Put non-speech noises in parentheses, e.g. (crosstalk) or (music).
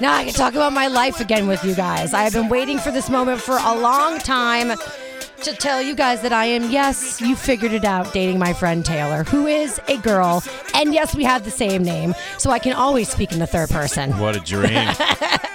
Now I can talk about my life again with you guys. I have been waiting for this moment for a long time to tell you guys that I am, yes, you figured it out, dating my friend Taylor, who is a girl. And yes, we have the same name, so I can always speak in the third person. What a dream. (laughs)